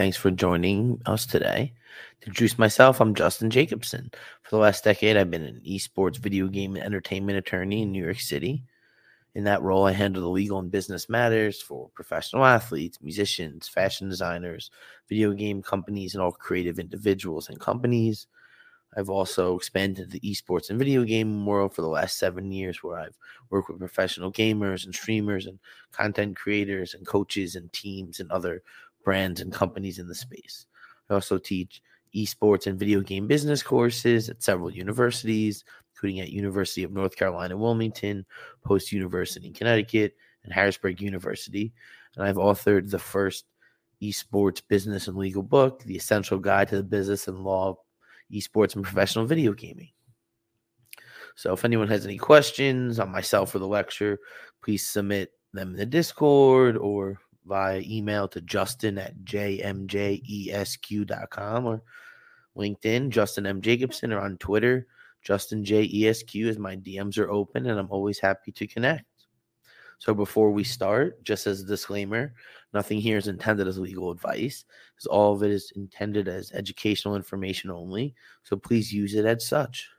Thanks for joining us today. To introduce myself, I'm Justin Jacobson. For the last decade, I've been an esports video game and entertainment attorney in New York City. In that role, I handle the legal and business matters for professional athletes, musicians, fashion designers, video game companies, and all creative individuals and companies. I've also expanded the esports and video game world for the last seven years, where I've worked with professional gamers and streamers and content creators and coaches and teams and other brands and companies in the space. I also teach esports and video game business courses at several universities, including at University of North Carolina, Wilmington, Post University in Connecticut, and Harrisburg University. And I've authored the first esports business and legal book, The Essential Guide to the Business and Law esports and professional video gaming. So if anyone has any questions on myself or the lecture, please submit them in the Discord or via email to justin at jmjesq.com or LinkedIn, Justin M. Jacobson, or on Twitter, Justin J. ESQ, as my DMs are open and I'm always happy to connect. So before we start, just as a disclaimer, nothing here is intended as legal advice, because all of it is intended as educational information only. So please use it as such.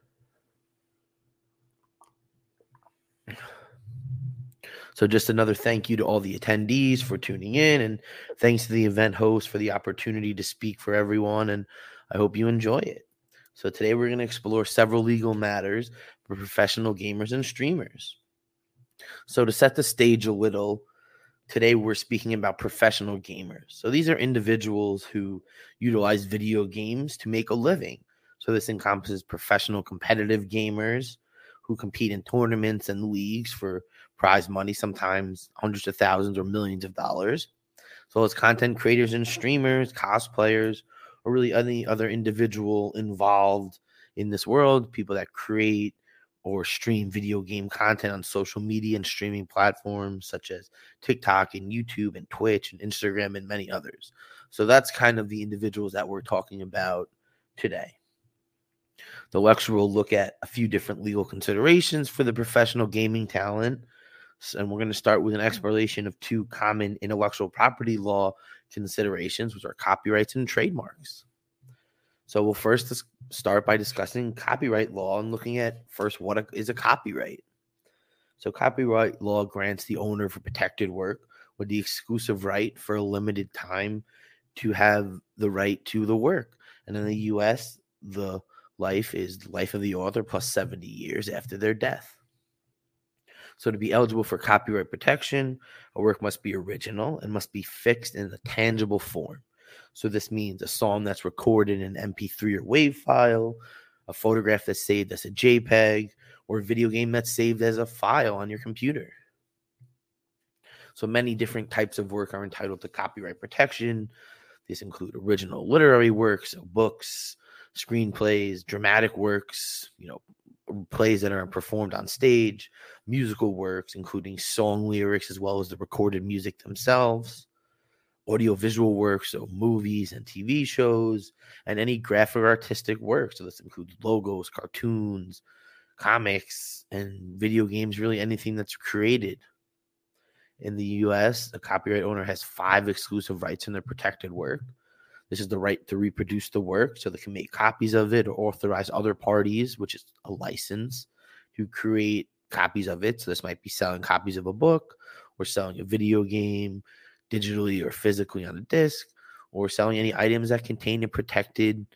So, just another thank you to all the attendees for tuning in, and thanks to the event host for the opportunity to speak for everyone. And I hope you enjoy it. So, today we're going to explore several legal matters for professional gamers and streamers. So, to set the stage a little, today we're speaking about professional gamers. So, these are individuals who utilize video games to make a living. So, this encompasses professional competitive gamers who compete in tournaments and leagues for prize money, sometimes hundreds of thousands or millions of dollars. So, as content creators and streamers, cosplayers, or really any other individual involved in this world, people that create or stream video game content on social media and streaming platforms such as TikTok and YouTube and Twitch and Instagram and many others. So that's kind of the individuals that we're talking about today. The lecture will look at a few different legal considerations for the professional gaming talent. And we're going to start with an mm-hmm. exploration of two common intellectual property law considerations, which are copyrights and trademarks. So we'll first start by discussing copyright law and looking at first what is a copyright. So copyright law grants the owner of a protected work with the exclusive right for a limited time to have the right to the work. And in the US, the life is the life of the author plus 70 years after their death. So to be eligible for copyright protection, a work must be original and must be fixed in a tangible form. So this means a song that's recorded in an MP3 or WAV file, a photograph that's saved as a JPEG, or a video game that's saved as a file on your computer. So many different types of work are entitled to copyright protection. These include original literary works, books, screenplays, dramatic works, you know, plays that are performed on stage, musical works, including song lyrics as well as the recorded music themselves, audiovisual works, so movies and TV shows, and any graphic artistic work. So this includes logos, cartoons, comics, and video games, really anything that's created. In the US, a copyright owner has five exclusive rights in their protected work. This is the right to reproduce the work so they can make copies of it or authorize other parties, which is a license, to create copies of it. So this might be selling copies of a book or selling a video game digitally or physically on a disc or selling any items that contain a protected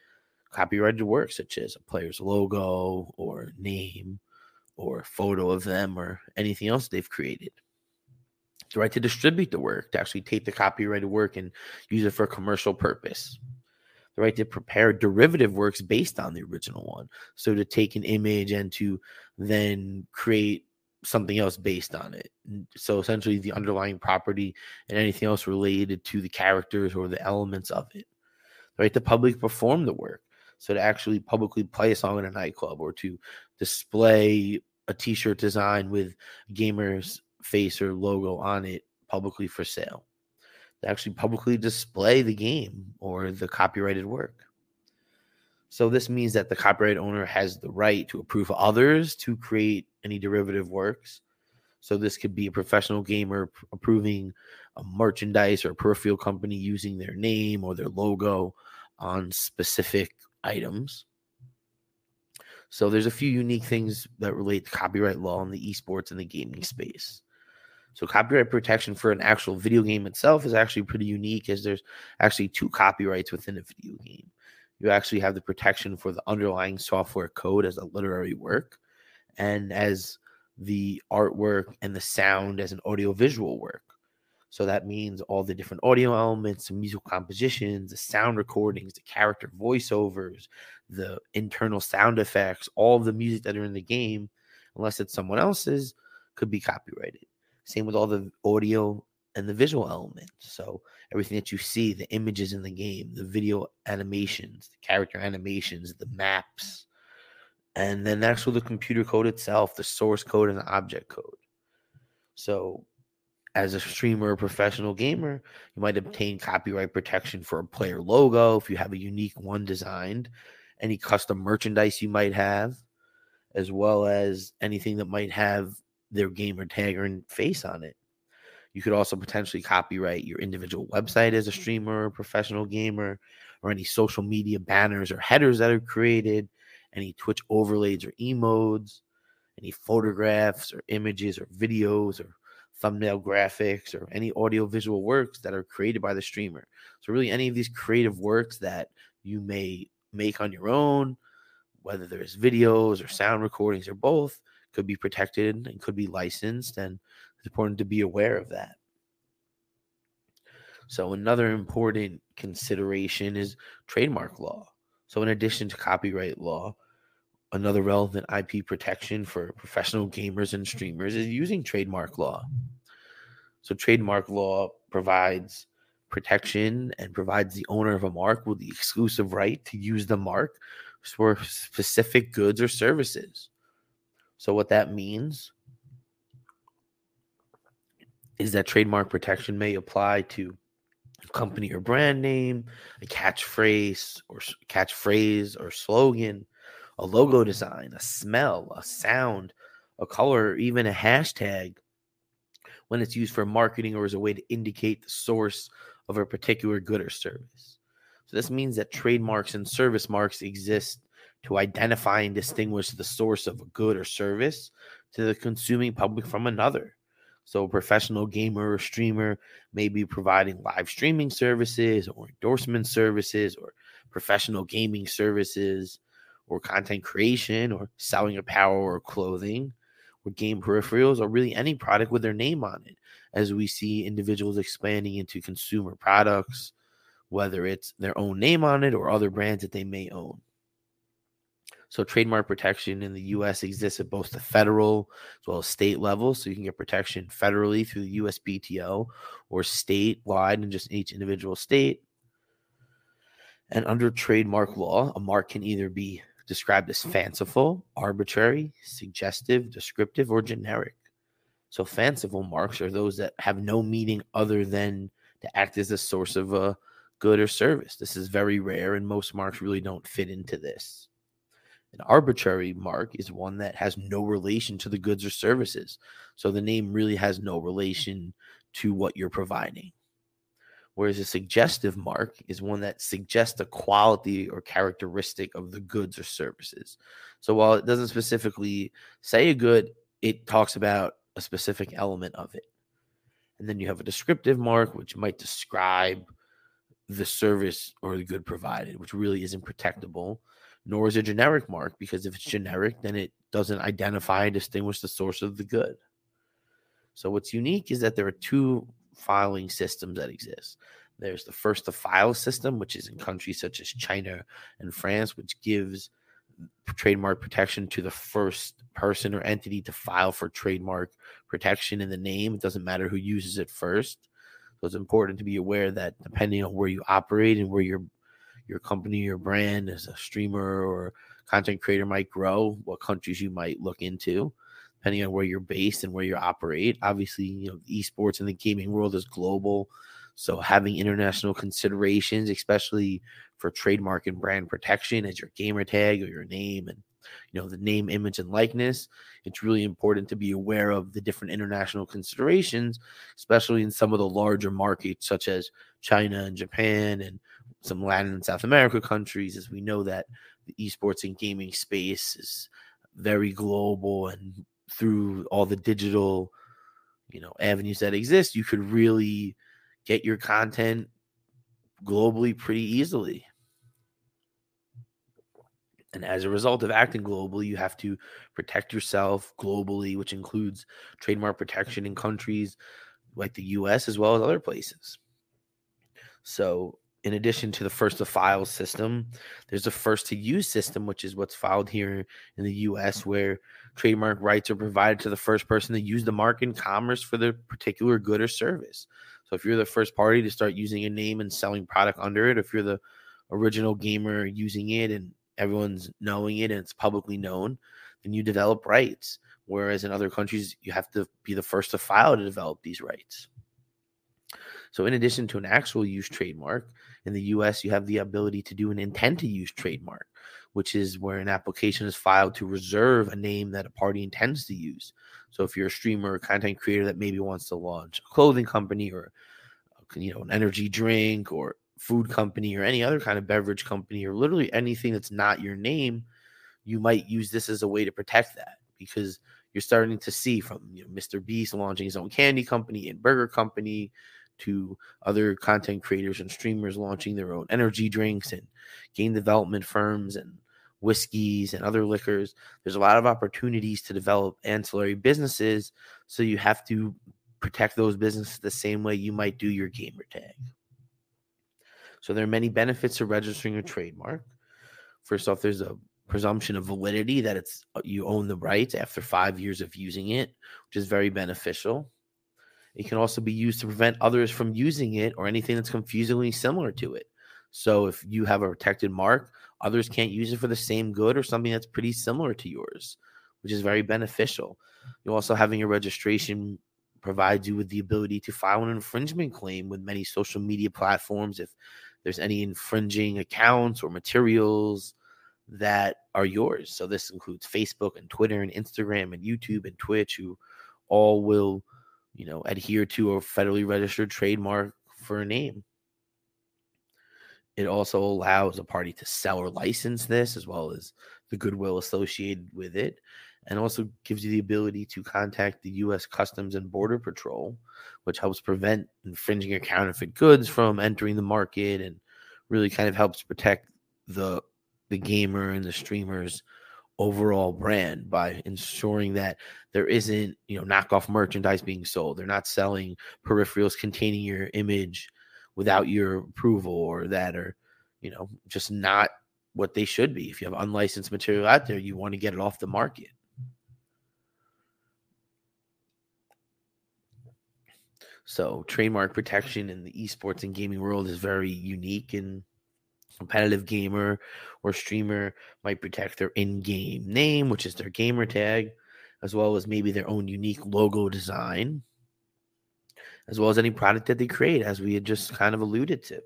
copyrighted work, such as a player's logo or name or photo of them or anything else they've created. The right to distribute the work, to actually take the copyrighted work and use it for a commercial purpose. The right to prepare derivative works based on the original one. So to take an image and to then create something else based on it. So essentially, the underlying property and anything else related to the characters or the elements of it. The right to publicly perform the work. So to actually publicly play a song in a nightclub or to display a t-shirt design with gamer's face or logo on it publicly for sale. To actually publicly display the game or the copyrighted work. So this means that the copyright owner has the right to approve others to create any derivative works. So this could be a professional gamer approving a merchandise or a peripheral company using their name or their logo on specific items. So there's a few unique things that relate to copyright law in the esports and the gaming space. So copyright protection for an actual video game itself is actually pretty unique as there's actually two copyrights within a video game. You actually have the protection for the underlying software code as a literary work and as the artwork and the sound as an audiovisual work. So that means all the different audio elements, the musical compositions, the sound recordings, the character voiceovers, the internal sound effects, all the music that are in the game, unless it's someone else's, could be copyrighted. Same with all the audio and the visual elements. So everything that you see, the images in the game, the video animations, the character animations, the maps, and then that's actually the computer code itself, the source code and the object code. So as a streamer or professional gamer, you might obtain copyright protection for a player logo if you have a unique one designed, any custom merchandise you might have, as well as anything that might have their gamer tag or face on it. You could also potentially copyright your individual website as a mm. streamer or professional gamer, or any social media banners or headers that are created, any Twitch overlays or emotes, any photographs or images or videos or thumbnail graphics or any audio visual works that are created by the streamer. So, really, any of these creative works that you may make on your own, whether there's videos or sound recordings or both, could be protected and could be licensed. And it's important to be aware of that. So, another important consideration is trademark law. So, in addition to copyright law, Another relevant IP protection for professional gamers and streamers is using trademark law. So, trademark law provides protection and provides the owner of a mark with the exclusive right to use the mark for specific goods or services. So, what that means is that trademark protection may apply to a company or brand name, a catchphrase or catchphrase or slogan, a logo mm-hmm. design, a smell, a sound, a color, or even a hashtag when it's used for marketing or as a way to indicate the source of a particular good or service. So this means that trademarks and service marks exist to identify and distinguish the source of a good or service to the consuming public from another. So, a professional gamer or streamer may be providing live streaming services or endorsement services or professional gaming services or content creation or selling apparel or clothing or game peripherals or really any product with their name on it as we see individuals expanding into consumer products whether it's their own name on it or other brands that they may own so trademark protection in the US exists at both the federal as well as state level. So you can get protection federally through the USPTO or statewide in just each individual state. And under trademark law, a mark can either be described as fanciful, arbitrary, suggestive, descriptive, or generic. So, fanciful marks are those that have no meaning other than to act as a source of a good or service. This is very rare, and most marks really don't fit into this. An arbitrary mark is one that has no relation to the goods or services. So, the name really has no relation to what you're providing. Whereas a suggestive mark is one that suggests a quality or characteristic of the goods or services. So while it doesn't specifically say a good, it talks about a specific element of it. And then you have a descriptive mark, which might describe the service or the good provided, which really isn't protectable, nor is a generic mark, because if it's generic, then it doesn't identify and distinguish the source of the good. So what's unique is that there are two filing systems that exist. There's the first to file system, which is in countries such as China and France, which gives trademark protection to the first person or entity to file for trademark protection in the name. It doesn't matter who uses it first. So it's important to be aware that depending on where you operate and where your your company, your brand as a streamer or content creator might grow, what countries you might look into depending on where you're based and where you operate. Obviously, you know, esports and the gaming world is global. So having international considerations, especially for trademark and brand protection as your gamer tag or your name and you know the name, image, and likeness, it's really important to be aware of the different international considerations, especially in some of the larger markets such as China and Japan and some Latin and South America countries, as we know that the esports and gaming space is very global and through all the digital you know avenues that exist you could really get your content globally pretty easily. And as a result of acting globally you have to protect yourself globally which includes trademark protection in countries like the US as well as other places. So in addition to the first to file system, there's a first to use system, which is what's filed here in the US, where trademark rights are provided to the first person to use the mark in commerce for the particular good or service. So if you're the first party to start using a name and selling product under it, if you're the original gamer using it and everyone's knowing it and it's publicly known, then you develop rights. Whereas in other countries, you have to be the first to file to develop these rights. So, in addition to an actual use trademark, in the US, you have the ability to do an intent to use trademark, which is where an application is filed to reserve a name that a party intends to use. So, if you're a streamer or content creator that maybe wants to launch a clothing company or uh, you know an energy drink or food company or any other kind of beverage company or literally anything that's not your name, you might use this as a way to protect that because you're starting to see from you know, Mr. Beast launching his own candy company and burger company to other content creators and streamers launching their own energy drinks and game development firms and whiskeys and other liquors. There's a lot of opportunities to develop ancillary businesses. So you have to protect those businesses the same way you might do your gamer tag. So there are many benefits to registering a trademark. First off, there's a presumption of validity that it's uh, you own the rights after five years of using it, which is very beneficial. It can also be used to prevent others from using it or anything that's confusingly similar to it. So if you have a protected mark, others can't use it for the same good or something that's pretty similar to yours, which is very beneficial. You also having your registration provides you with the ability to file an infringement claim with many social media platforms if there's any infringing accounts or materials that are yours. So this includes Facebook and Twitter and Instagram and YouTube and Twitch who all will you know, adhere to a federally registered trademark for a name. It also allows a party to sell or license this, as well as the goodwill associated with it, and also gives you the ability to contact the U.S. Customs and Border Patrol, which helps prevent infringing or counterfeit goods from entering the market, and really kind of helps protect the the gamer and the streamers overall brand by ensuring that there isn't you know knockoff merchandise being sold. They're not selling peripherals containing your image without your approval or that are you know just not what they should be. If you have unlicensed material out there you want to get it off the market. So trademark protection in the esports and gaming world is very unique and competitive gamer or streamer might protect their in-game name which is their gamer tag as well as maybe their own unique logo design as well as any product that they create as we had just kind of alluded to.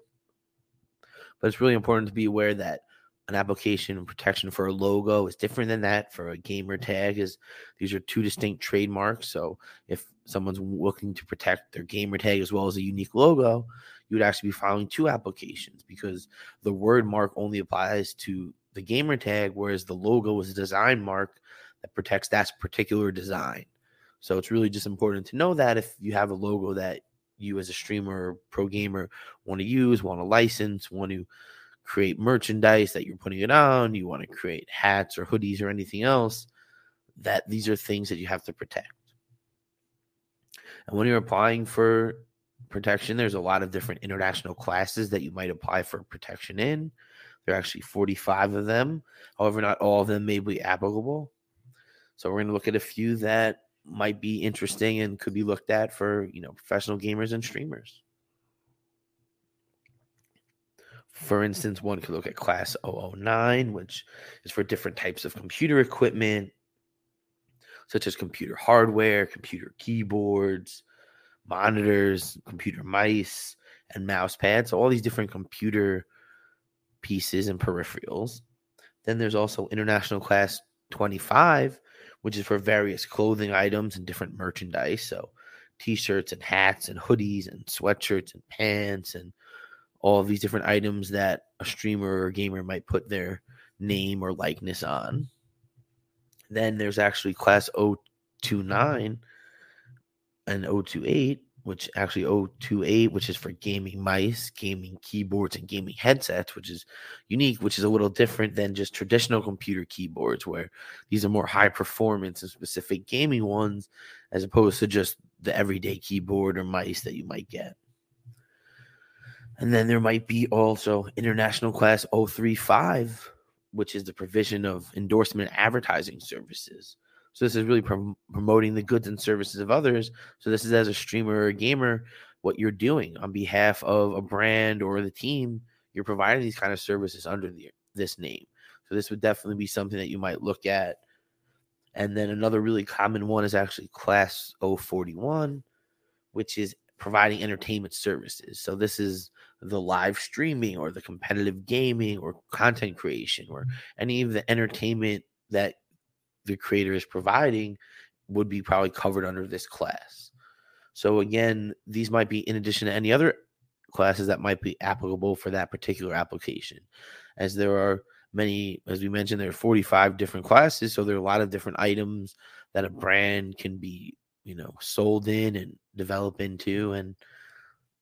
But it's really important to be aware that an application and protection for a logo is different than that for a gamer tag is these are two distinct trademarks. So if someone's looking to protect their gamer tag as well as a unique logo you would actually be filing two applications because the word mark only applies to the gamer tag whereas the logo is a design mark that protects that particular design so it's really just important to know that if you have a logo that you as a streamer or pro gamer want to use want to license want to create merchandise that you're putting it on, you want to create hats or hoodies or anything else, that these are things that you have to protect. And when you're applying for protection, there's a lot of different international classes that you might apply for protection in. There are actually 45 of them. However, not all of them may be applicable. So we're going to look at a few that might be interesting and could be looked at for, you know, professional gamers and streamers. For instance, one could look at class 009, which is for different types of computer equipment, such as computer hardware, computer keyboards, monitors, computer mice, and mouse pads. So, all these different computer pieces and peripherals. Then there's also International Class 25, which is for various clothing items and different merchandise. So, t shirts and hats and hoodies and sweatshirts and pants and all these different items that a streamer or gamer might put their name or likeness on. Then there's actually class 029 and 028, which actually 028, which is for gaming mice, gaming keyboards, and gaming headsets, which is unique, which is a little different than just traditional computer keyboards, where these are more high performance and specific gaming ones, as opposed to just the everyday keyboard or mice that you might get. And then there might be also International Class 035, which is the provision of endorsement advertising services. So this is really prom- promoting the goods and services of others. So this is as a streamer or a gamer, what you're doing on behalf of a brand or the team. You're providing these kind of services under the, this name. So this would definitely be something that you might look at. And then another really common one is actually Class 041, which is providing entertainment services. So this is the live streaming or the competitive gaming or content creation or mm-hmm. any of the entertainment that the creator is providing would be probably covered under this class. So again, these might be in addition to any other classes that might be applicable for that particular application. As there are many, as we mentioned, there are 45 different classes. So there are a lot of different items that a brand can be, you know, sold in and develop into. And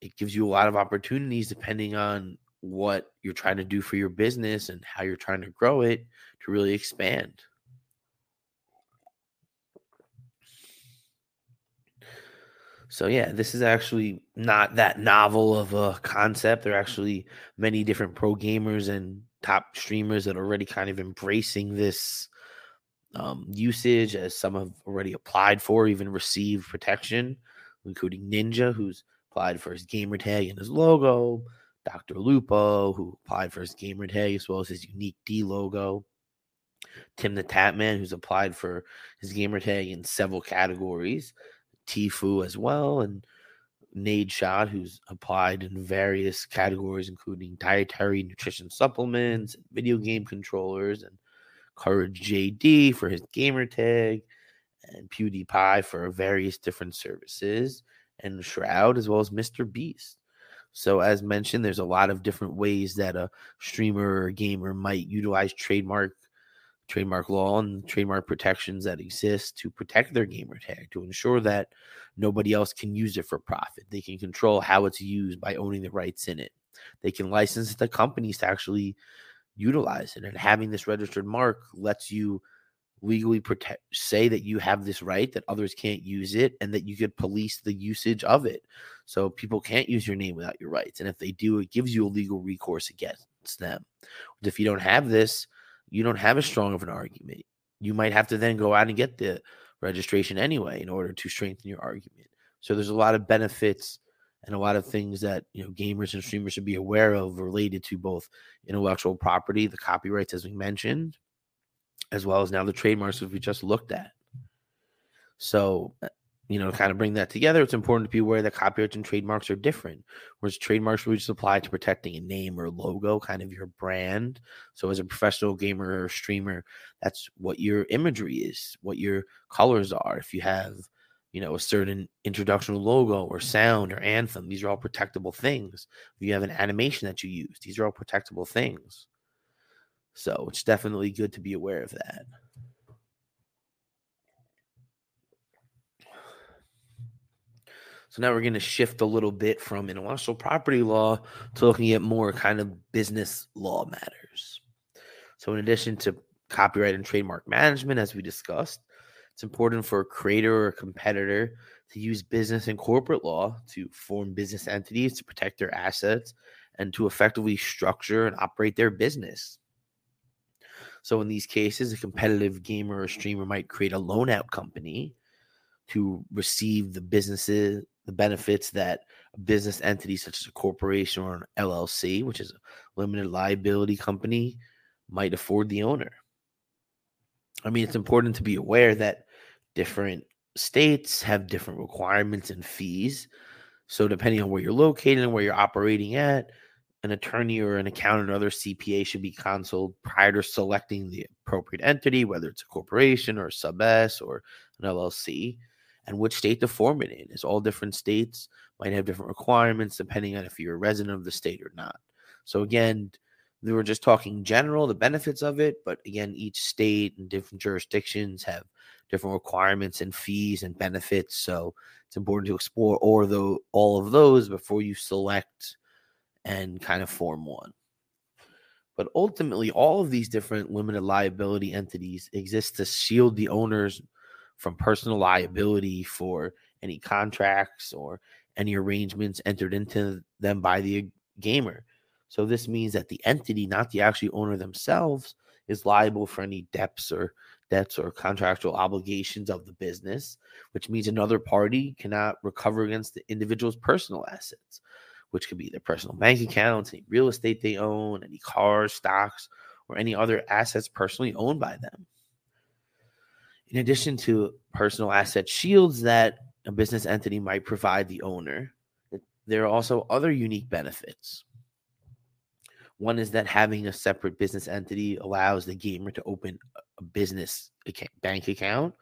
it gives you a lot of opportunities depending on what you're trying to do for your business and how you're trying to grow it to really expand. So yeah, this is actually not that novel of a concept. There are actually many different pro gamers and top streamers that are already kind of embracing this um, usage, as some have already applied for, even received protection, including Ninja, who's applied for his gamer tag and his logo. Dr. Lupo, who applied for his gamer tag as well as his unique D logo. Tim the Tatman, who's applied for his gamer tag in several categories. Tfue as well, and Nade Nadeshot, who's applied in various categories, including dietary nutrition supplements, video game controllers, and Courage JD for his gamer tag, and PewDiePie for various different services and Shroud, as well as Mr. Beast. So, as mentioned, there's a lot of different ways that a streamer or gamer might utilize trademark trademark law and trademark protections that exist to protect their gamer tag to ensure that nobody else can use it for profit. They can control how it's used by owning the rights in it. They can license the companies to actually utilize it. And having this registered mark lets you legally protect say that you have this right that others can't use it and that you could police the usage of it so people can't use your name without your rights and if they do it gives you a legal recourse against them if you don't have this you don't have as strong of an argument you might have to then go out and get the registration anyway in order to strengthen your argument so there's a lot of benefits and a lot of things that you know gamers and streamers should be aware of related to both intellectual property the copyrights as we mentioned as well as now the trademarks that we just looked at. So, you know, kind of bring that together, it's important to be aware that copyrights and trademarks are different. Whereas trademarks really just apply to protecting a name or logo, kind of your brand. So, as a professional gamer or streamer, that's what your imagery is, what your colors are. If you have, you know, a certain introduction logo or sound or anthem, these are all protectable things. If you have an animation that you use, these are all protectable things. So, it's definitely good to be aware of that. So now we're going to shift a little bit from intellectual property law to looking at more kind of business law matters. So, in addition to copyright and trademark management, as we discussed, it's important for a creator or a competitor to use business and corporate law to form business entities to protect their assets and to effectively structure and operate their business. So, in these cases, a competitive gamer or streamer might create a loan out company to receive the businesses the benefits that a business entity such as a corporation or an LLC, which is a limited liability company, might afford the owner. I mean, it's important to be aware that different states have different requirements and fees. So, depending on where you're located and where you're operating at, an attorney or an accountant or other CPA should be consulted prior to selecting the appropriate entity, whether it's a corporation or a sub S or an LLC and which state to form it in. Is all different states might have different requirements depending on if you're a resident of the state or not. So again, we were just talking general the benefits of it, but again, each state and different jurisdictions have different requirements and fees and benefits. So it's important to explore of those, all of those before you select and kind of form one. But ultimately, all of these different limited liability entities exist to shield the owners from personal liability for any contracts or any arrangements entered into them by the gamer. So this means that the entity, not the actual owner themselves, is liable for any debts or debts or contractual obligations of the business, which means another party cannot recover against the individual's personal assets, which could be their personal bank accounts, any real estate they own, any cars, stocks, or any other assets personally owned by them in addition to personal asset shields that a business entity might provide the owner, there are also other unique benefits. One is that having a separate business entity allows the gamer to open a business bank account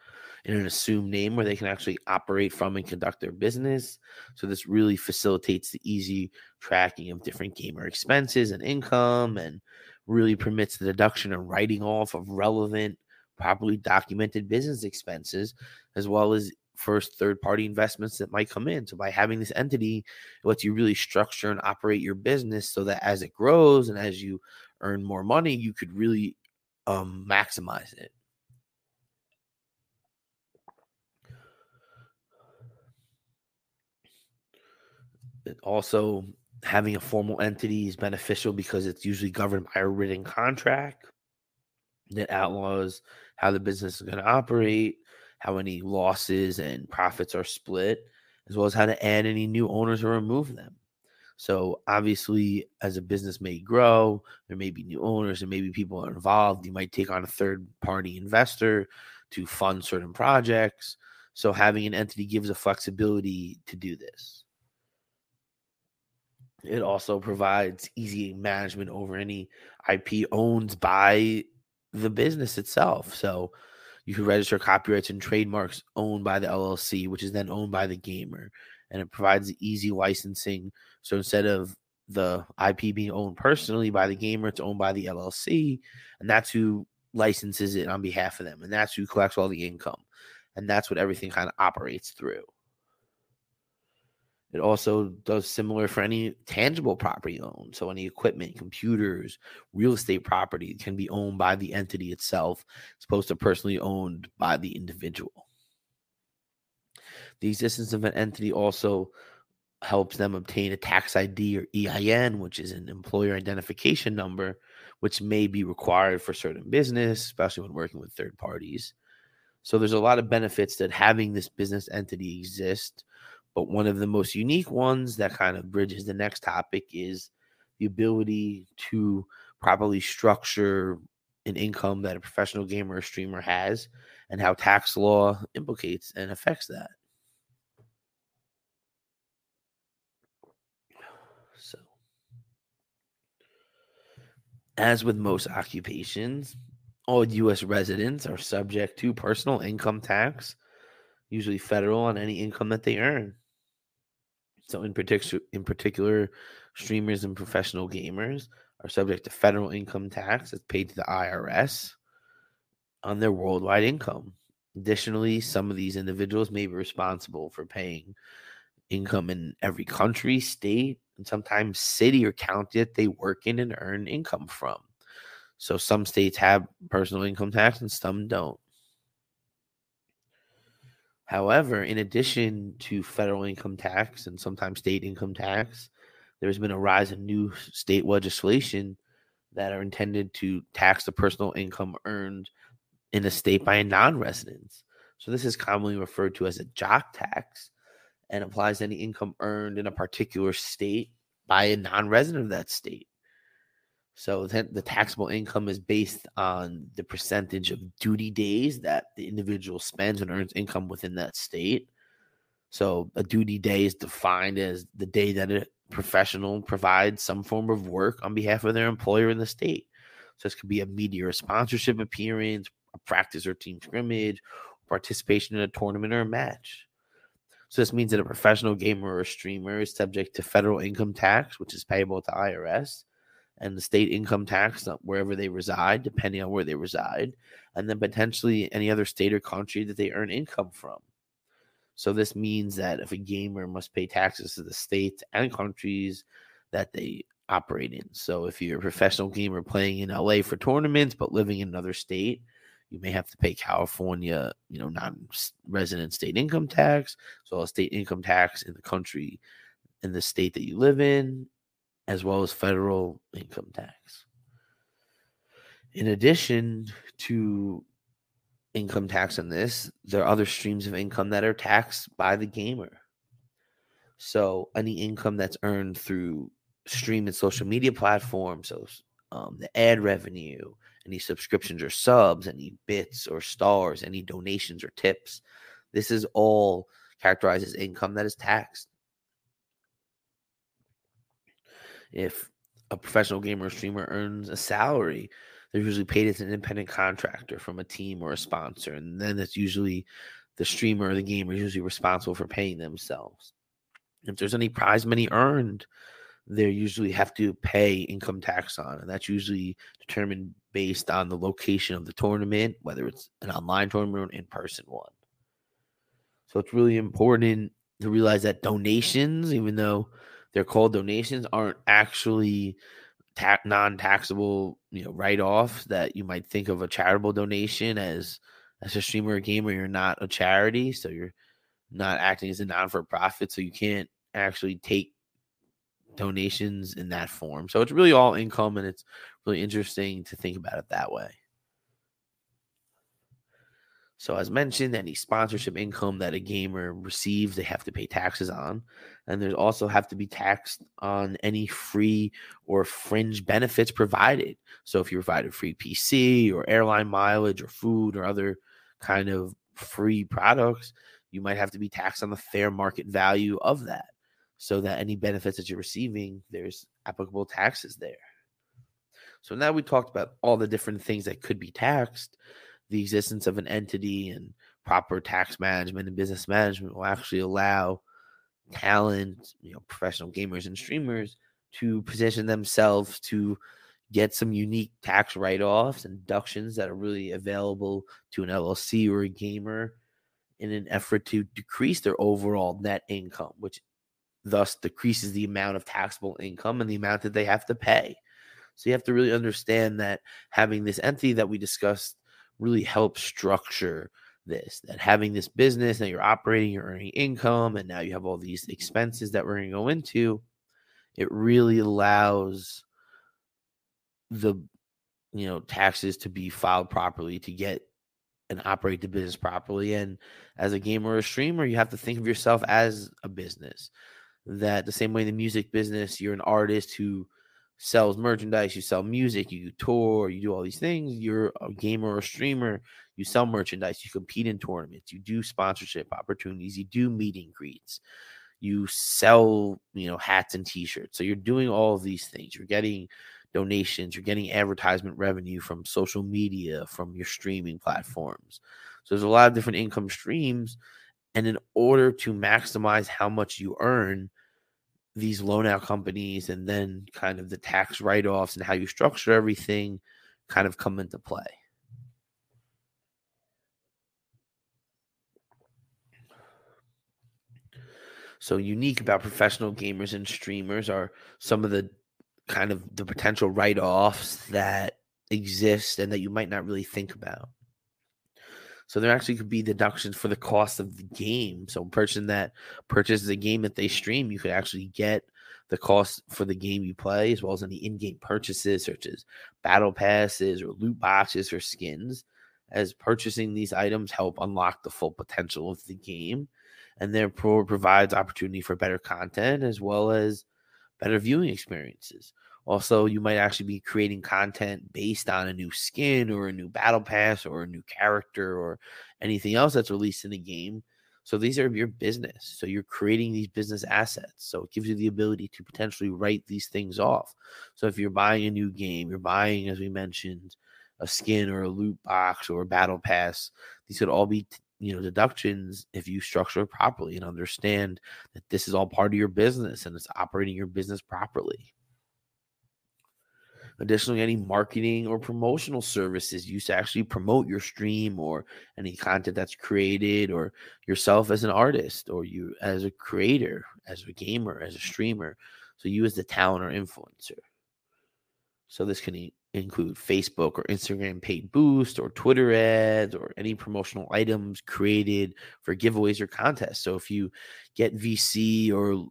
in an assumed name where they can actually operate from and conduct their business. So, this really facilitates the easy tracking of different gamer expenses and income and really permits the deduction and writing off of relevant properly documented business expenses as well as first third party investments that might come in. So by having this entity, it lets you really structure and operate your business so that as it grows and as you earn more money, you could really um, maximize it. It also having a formal entity is beneficial because it's usually governed by a written contract that outlaws how the business is going to operate, how any losses and profits are split, as well as how to add any new owners or remove them. So obviously, as a business may grow, there may be new owners and maybe people are involved. You might take on a third party investor to fund certain projects. So having an entity gives a flexibility to do this. It also provides easy management over any IP owned by the business itself. So you can register copyrights and trademarks owned by the LLC, which is then owned by the gamer. And it provides easy licensing. So instead of the IP being owned personally by the gamer, it's owned by the LLC. And that's who licenses it on behalf of them. And that's who collects all the income. And that's what everything kind of operates through. It also does similar for any tangible property owned. So any equipment, computers, real estate property can be owned by the entity itself, as opposed to personally owned by the individual. The existence of an entity also helps them obtain a tax ID or EIN, which is an employer identification number, which may be required for certain business, especially when working with third parties. So there's a lot of benefits that having this business entity exist but one of the most unique ones that kind of bridges the next topic is the ability to properly structure an income that a professional gamer or streamer has and how tax law implicates and affects that. So, as with most occupations, all U.S. residents are subject to personal income tax, usually federal, on any income that they earn. So, in particular, in particular, streamers and professional gamers are subject to federal income tax that's paid to the IRS on their worldwide income. Additionally, some of these individuals may be responsible for paying income in every country, state, and sometimes city or county that they work in and earn income from. So some states have personal income tax and some don't. However, in addition to federal income tax and sometimes state income tax, there's been a rise in new state legislation that are intended to tax the personal income earned in a state by a non resident. So this is commonly referred to as a jock tax and applies to any income earned in a particular state by a non resident of that state. So the taxable income is based on the percentage of duty days that the individual spends and earns income within that state. So a duty day is defined as the day that a professional provides some form of work on behalf of their employer in the state. So this could be a media or sponsorship appearance, a practice or team scrimmage, participation in a tournament or a match. So this means that a professional gamer or streamer is subject to federal income tax, which is payable to IRS, and the state income tax wherever they reside, depending on where they reside, and then potentially any other state or country that they earn income from. So this means that if a gamer must pay taxes to the states and countries that they operate in. So if you're a professional gamer playing in LA for tournaments but living in another state, you may have to pay California, you know, non-resident state income tax, so a state income tax in the country in the state that you live in, as well as federal income tax. In addition to income tax on this, there are other streams of income that are taxed by the gamer. So any income that's earned through stream and social media platforms, so um, the ad revenue, any subscriptions or subs, any bits or stars, any donations or tips, this is all characterized as income that is taxed. If a professional gamer or streamer earns a salary, they're usually paid as an independent contractor from a team or a sponsor. And then it's usually the streamer or the gamer is usually responsible for paying themselves. If there's any prize money earned, they usually have to pay income tax on. And that's usually determined based on the location of the tournament, whether it's an online tournament or an in person one. So it's really important to realize that donations, even though they're called donations, aren't actually ta- non-taxable, you know, write-offs that you might think of a charitable donation as as a streamer or gamer. You're not a charity, so you're not acting as a non-for-profit, so you can't actually take donations in that form. So it's really all income, and it's really interesting to think about it that way. So, as mentioned, any sponsorship income that a gamer receives, they have to pay taxes on. And there's also have to be taxed on any free or fringe benefits provided. So, if you provide a free PC or airline mileage or food or other kind of free products, you might have to be taxed on the fair market value of that. So that any benefits that you're receiving, there's applicable taxes there. So now we talked about all the different things that could be taxed the existence of an entity and proper tax management and business management will actually allow talent, you know, professional gamers and streamers to position themselves to get some unique tax write-offs and deductions that are really available to an LLC or a gamer in an effort to decrease their overall net income, which thus decreases the amount of taxable income and the amount that they have to pay. So you have to really understand that having this entity that we discussed really help structure this that having this business that you're operating, you're earning income, and now you have all these expenses that we're going to go into. It really allows the you know taxes to be filed properly to get and operate the business properly. And as a gamer or a streamer, you have to think of yourself as a business. That the same way in the music business, you're an artist who sells merchandise, you sell music, you tour, you do all these things. You're a gamer or a streamer, you sell merchandise, you compete in tournaments, you do sponsorship opportunities, you do meet and greets, you sell, you know, hats and t-shirts. So you're doing all of these things. You're getting donations, you're getting advertisement revenue from social media, from your streaming platforms. So there's a lot of different income streams. And in order to maximize how much you earn, these loan out companies and then kind of the tax write offs and how you structure everything kind of come into play. So unique about professional gamers and streamers are some of the kind of the potential write-offs that exist and that you might not really think about. So there actually could be deductions for the cost of the game. So a person that purchases a game that they stream, you could actually get the cost for the game you play, as well as any in-game purchases such as battle passes or loot boxes or skins. As purchasing these items help unlock the full potential of the game, and therefore provides opportunity for better content as well as better viewing experiences. Also, you might actually be creating content based on a new skin or a new battle pass or a new character or anything else that's released in the game. So these are your business. So you're creating these business assets. So it gives you the ability to potentially write these things off. So if you're buying a new game, you're buying, as we mentioned, a skin or a loot box or a battle pass, these could all be you know deductions if you structure it properly and understand that this is all part of your business and it's operating your business properly Additionally, any marketing or promotional services used to actually promote your stream or any content that's created, or yourself as an artist, or you as a creator, as a gamer, as a streamer. So, you as the talent or influencer. So, this can include Facebook or Instagram paid boost or Twitter ads or any promotional items created for giveaways or contests. So, if you get VC or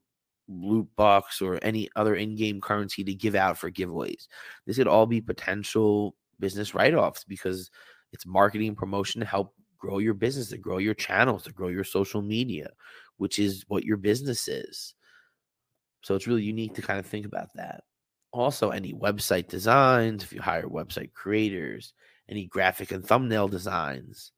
loot box or any other in-game currency to give out for giveaways. This could all be potential business write-offs because it's marketing promotion to help grow your business, to grow your channels, to grow your social media, which is what your business is. So it's really unique to kind of think about that. Also, any website designs, if you hire website creators, any graphic and thumbnail designs,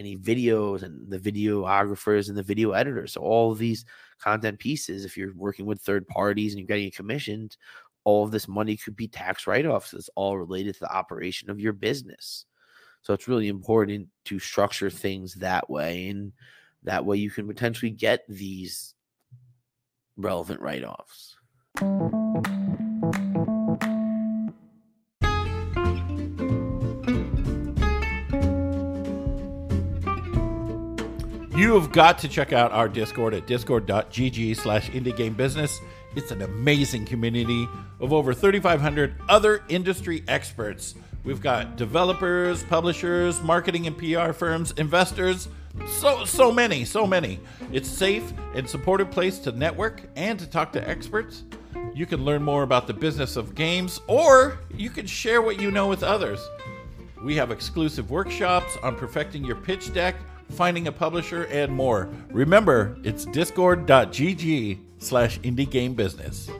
any videos and the videographers and the video editors. So all of these content pieces, if you're working with third parties and you're getting commissioned, all of this money could be tax write-offs. It's all related to the operation of your business. So it's really important to structure things that way. And that way you can potentially get these relevant write-offs. You have got to check out our Discord at discord.gg slash indie game business. It's an amazing community of over 3,500 other industry experts. We've got developers, publishers, marketing and PR firms, investors, so so many, so many. It's safe and supportive place to network and to talk to experts. You can learn more about the business of games or you can share what you know with others. We have exclusive workshops on perfecting your pitch deck finding a publisher, and more. Remember, it's discord.gg slash indie game business.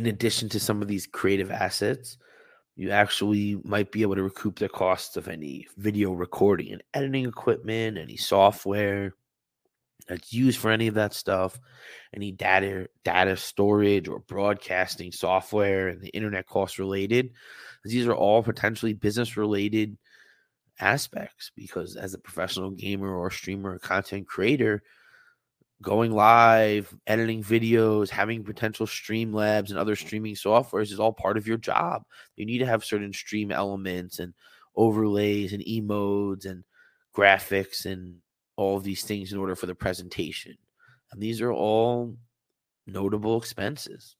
In addition to some of these creative assets, you actually might be able to recoup the costs of any video recording and editing equipment, any software that's used for any of that stuff, any data data storage or broadcasting software and the internet costs related. These are all potentially business related aspects because as a professional gamer or streamer or content creator, going live, editing videos, having potential Streamlabs and other streaming softwares is all part of your job. You need to have certain stream elements and overlays and emotes and graphics and all of these things in order for the presentation. And these are all notable expenses.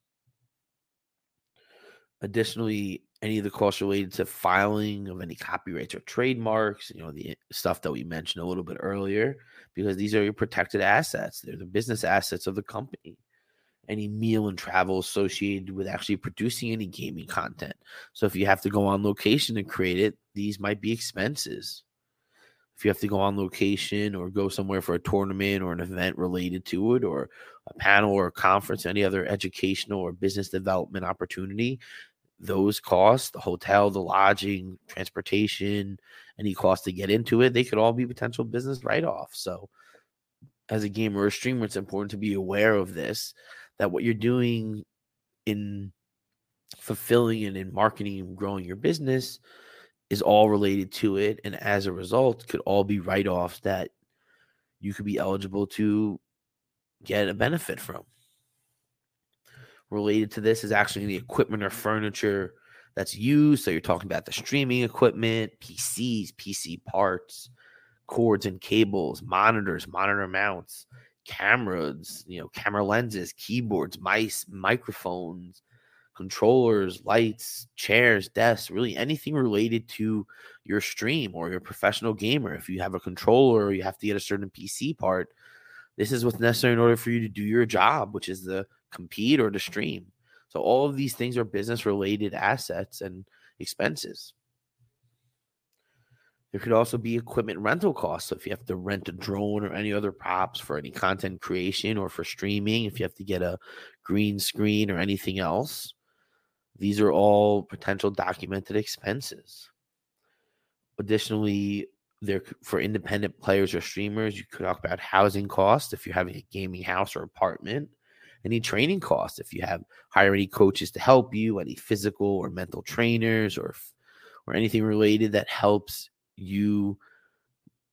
Additionally, any of the costs related to filing of any copyrights or trademarks, you know, the stuff that we mentioned a little bit earlier, because these are your protected assets. They're the business assets of the company. Any meal and travel associated with actually producing any gaming content. So if you have to go on location and create it, these might be expenses. if you have to go on location or go somewhere for a tournament or an event related to it, or a panel or a conference, any other educational or business development opportunity, those costs, the hotel, the lodging, transportation, any cost to get into it, they could all be potential business write off. So, as a gamer or a streamer, it's important to be aware of this that what you're doing in fulfilling and in marketing and growing your business is all related to it. And as a result, could all be write offs that you could be eligible to get a benefit from related to this is actually the equipment or furniture that's used. So you're talking about the streaming equipment, PCs, PC parts, cords and cables, monitors, monitor mounts, cameras, you know, camera lenses, keyboards, mice, microphones, controllers, lights, chairs, desks, really anything related to your stream or your professional gamer. If you have a controller or you have to get a certain PC part, this is what's necessary in order for you to do your job, which is the compete or to stream. So all of these things are business related assets and expenses. There could also be equipment rental costs. So if you have to rent a drone or any other props for any content creation or for streaming, if you have to get a green screen or anything else, these are all potential documented expenses. Additionally, there for independent players or streamers, you could talk about housing costs if you're having a gaming house or apartment any training costs if you have hire any coaches to help you any physical or mental trainers or or anything related that helps you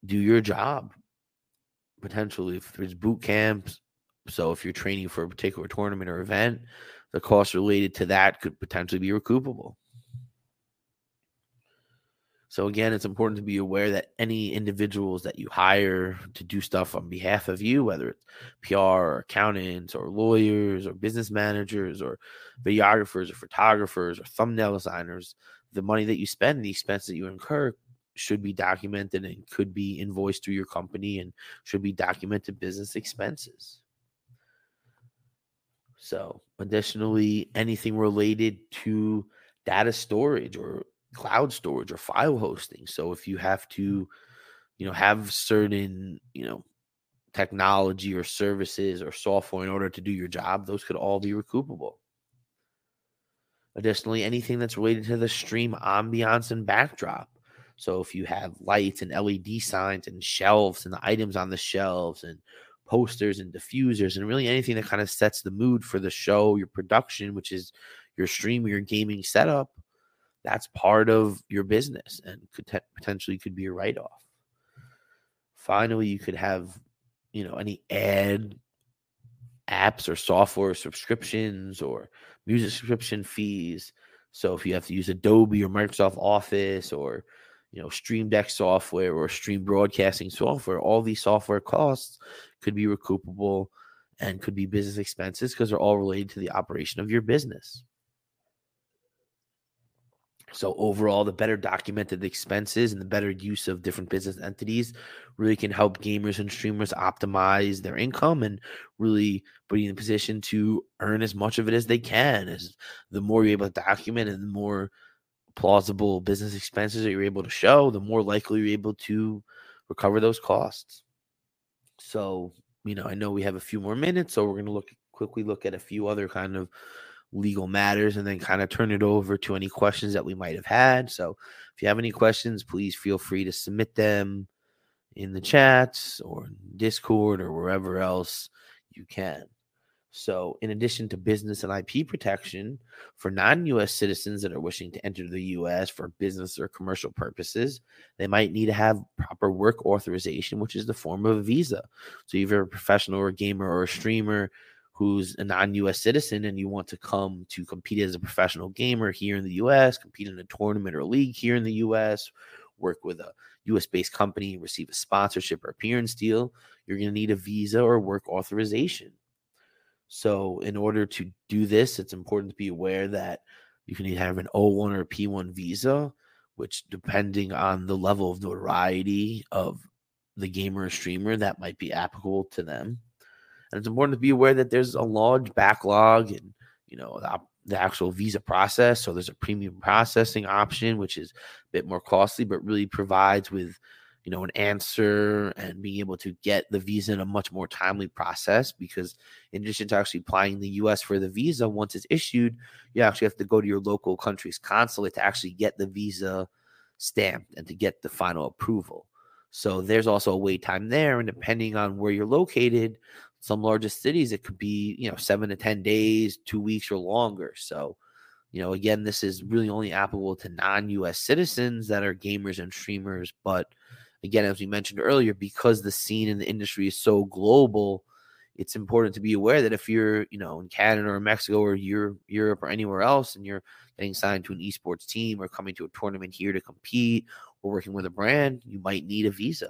do your job potentially if there's boot camps. So if you're training for a particular tournament or event the costs related to that could potentially be recoupable so again, it's important to be aware that any individuals that you hire to do stuff on behalf of you, whether it's PR or accountants or lawyers or business managers or videographers or photographers or thumbnail designers, the money that you spend, the expense that you incur should be documented and could be invoiced through your company and should be documented business expenses. So, additionally, anything related to data storage or cloud storage or file hosting. So if you have mm. to, you know, have certain, you know, technology or services or software in order to do your job, those could all be recoupable. Additionally, anything that's related to the stream ambiance and backdrop. So if you have lights and LED signs and shelves and the items on the shelves and posters and diffusers and really anything that kind of sets the mood for the show, your production, which is your stream, or your gaming setup, that's part of your business and could te- potentially could be a write-off. Finally you could have you know any ad apps or software subscriptions or music subscription fees. So if you have to use adobe or microsoft office or you know stream deck software or stream broadcasting software all these software costs could be recoupable and could be business expenses because they're all related to the operation of your business so overall, the better documented expenses and the better use of different business entities really can help gamers and streamers optimize their income and really put you in a position to earn as much of it as they can. As the more you're able to document and the more plausible business expenses that you're able to show, the more likely you're able to recover those costs. So, you know, I know we have a few more minutes, so we're going to look quickly look at a few other kind of legal matters and then kind of turn it over to any questions that we might have had. So if you have any questions, please feel free to submit them in the chats or Discord or wherever else you can. So, in addition to business and IP protection for non US citizens that are wishing to enter the US for business or commercial purposes, they might need to have proper work authorization, which is the form of a visa. So, if you're a professional or a gamer or a streamer who's a non-US citizen and you want to come to compete as a professional gamer here in the US, compete in a tournament or league here in the US, work with a US based company, receive a sponsorship or appearance deal, you're going to need a visa or work authorization. So, in order to do this, it's important to be aware that you can either have an O1 or P1 visa, which, depending on the level of notoriety of the gamer or streamer, that might be applicable to them. And it's important to be aware that there's a large backlog and, you know, the, the actual visa process. So there's a premium processing option, which is a bit more costly, but really provides with, you know, an answer and being able to get the visa in a much more timely process. Because in addition to actually applying the US for the visa, once it's issued, you actually have to go to your local country's consulate to actually get the visa stamped and to get the final approval. So there's also a wait time there. And depending on where you're located, some largest cities, it could be, you know, seven to 10 days, two weeks or longer. So, you know, again, this is really only applicable to non US citizens that are gamers and streamers. But again, as we mentioned earlier, because the scene in the industry is so global, it's important to be aware that if you're, you know, in Canada or Mexico or Europe, Europe or anywhere else, and you're getting signed to an esports team or coming to a tournament here to compete or working with a brand, you might need a visa.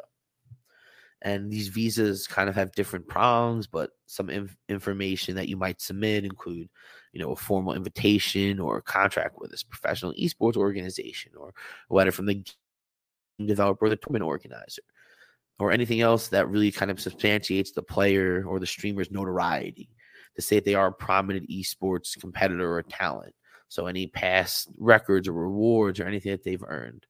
And these visas kind of have different prongs, but some inf- information that you might submit include, you know, a formal invitation or a contract with this professional esports organization or a letter from the game developer or the tournament organizer or anything else that really kind of substantiates the player or the streamer's notoriety to say they are a prominent esports competitor or talent. So any past records or rewards or anything that they've earned,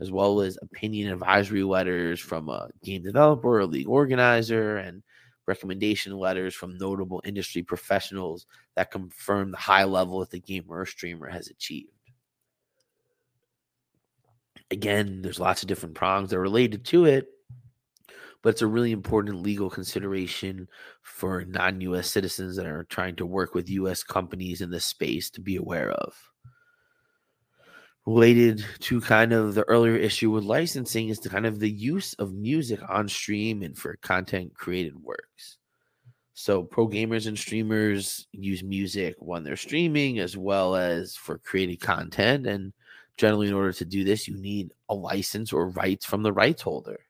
as well as opinion advisory letters from a game developer or league organizer and recommendation letters from notable industry professionals that confirm the high level that the gamer or streamer has achieved again, there's lots of different prongs that are related to it, but it's a really important legal consideration for non US citizens that are trying to work with US companies in this space to be aware of. Related to kind of the earlier issue with licensing is the kind of the use of music on stream and for content created works. So pro gamers and streamers use music when they're streaming as well as for creating content and Generally, in order to do this, you need a license or rights from the rights holder.